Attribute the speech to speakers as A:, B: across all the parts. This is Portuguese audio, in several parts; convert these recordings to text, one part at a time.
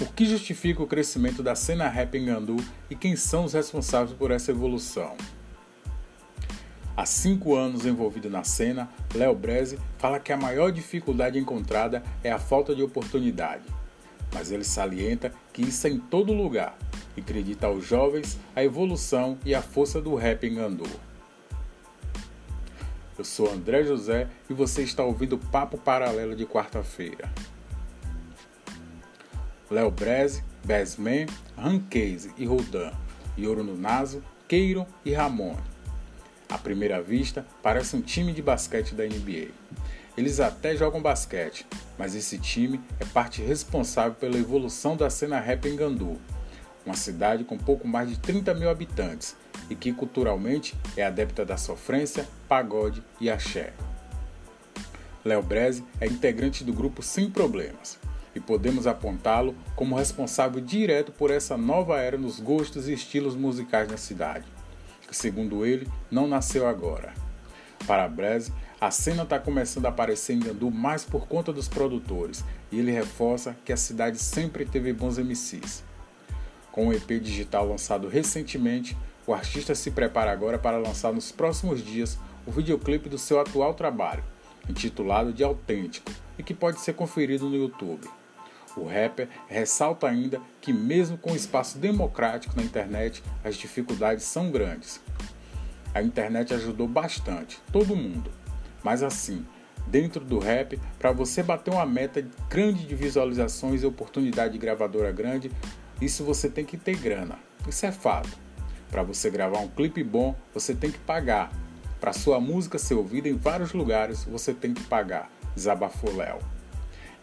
A: O que justifica o crescimento da cena rap em Gandu e quem são os responsáveis por essa evolução? Há cinco anos envolvido na cena, Léo Breze fala que a maior dificuldade encontrada é a falta de oportunidade. Mas ele salienta que isso é em todo lugar e acredita aos jovens a evolução e a força do rap em Gandu. Eu sou André José e você está ouvindo o Papo Paralelo de quarta-feira. Léo Breze, Besman, Rancase e Rodan, Yoro Nunazo, Keiro e Ramon à primeira vista, parece um time de basquete da NBA. Eles até jogam basquete, mas esse time é parte responsável pela evolução da cena rap em Gandu, uma cidade com pouco mais de 30 mil habitantes e que culturalmente é adepta da sofrência, pagode e axé. Léo Breze é integrante do grupo Sem Problemas e podemos apontá-lo como responsável direto por essa nova era nos gostos e estilos musicais na cidade que, segundo ele, não nasceu agora. Para Breze, a cena está começando a aparecer em Gandu mais por conta dos produtores, e ele reforça que a cidade sempre teve bons MCs. Com o EP digital lançado recentemente, o artista se prepara agora para lançar nos próximos dias o videoclipe do seu atual trabalho, intitulado de Autêntico, e que pode ser conferido no YouTube. O rapper ressalta ainda que, mesmo com espaço democrático na internet, as dificuldades são grandes. A internet ajudou bastante, todo mundo. Mas assim, dentro do rap, para você bater uma meta grande de visualizações e oportunidade de gravadora grande, isso você tem que ter grana. Isso é fato. Para você gravar um clipe bom, você tem que pagar. Para sua música ser ouvida em vários lugares, você tem que pagar. Desabafou Léo.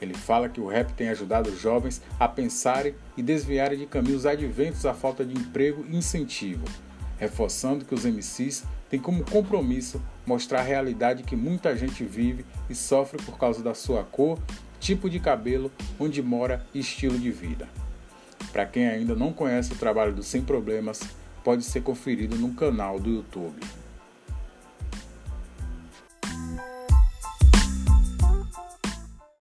A: Ele fala que o rap tem ajudado os jovens a pensarem e desviarem de caminhos adventos à falta de emprego e incentivo, reforçando que os MCs têm como compromisso mostrar a realidade que muita gente vive e sofre por causa da sua cor, tipo de cabelo, onde mora e estilo de vida. Para quem ainda não conhece o trabalho do Sem Problemas, pode ser conferido no canal do YouTube.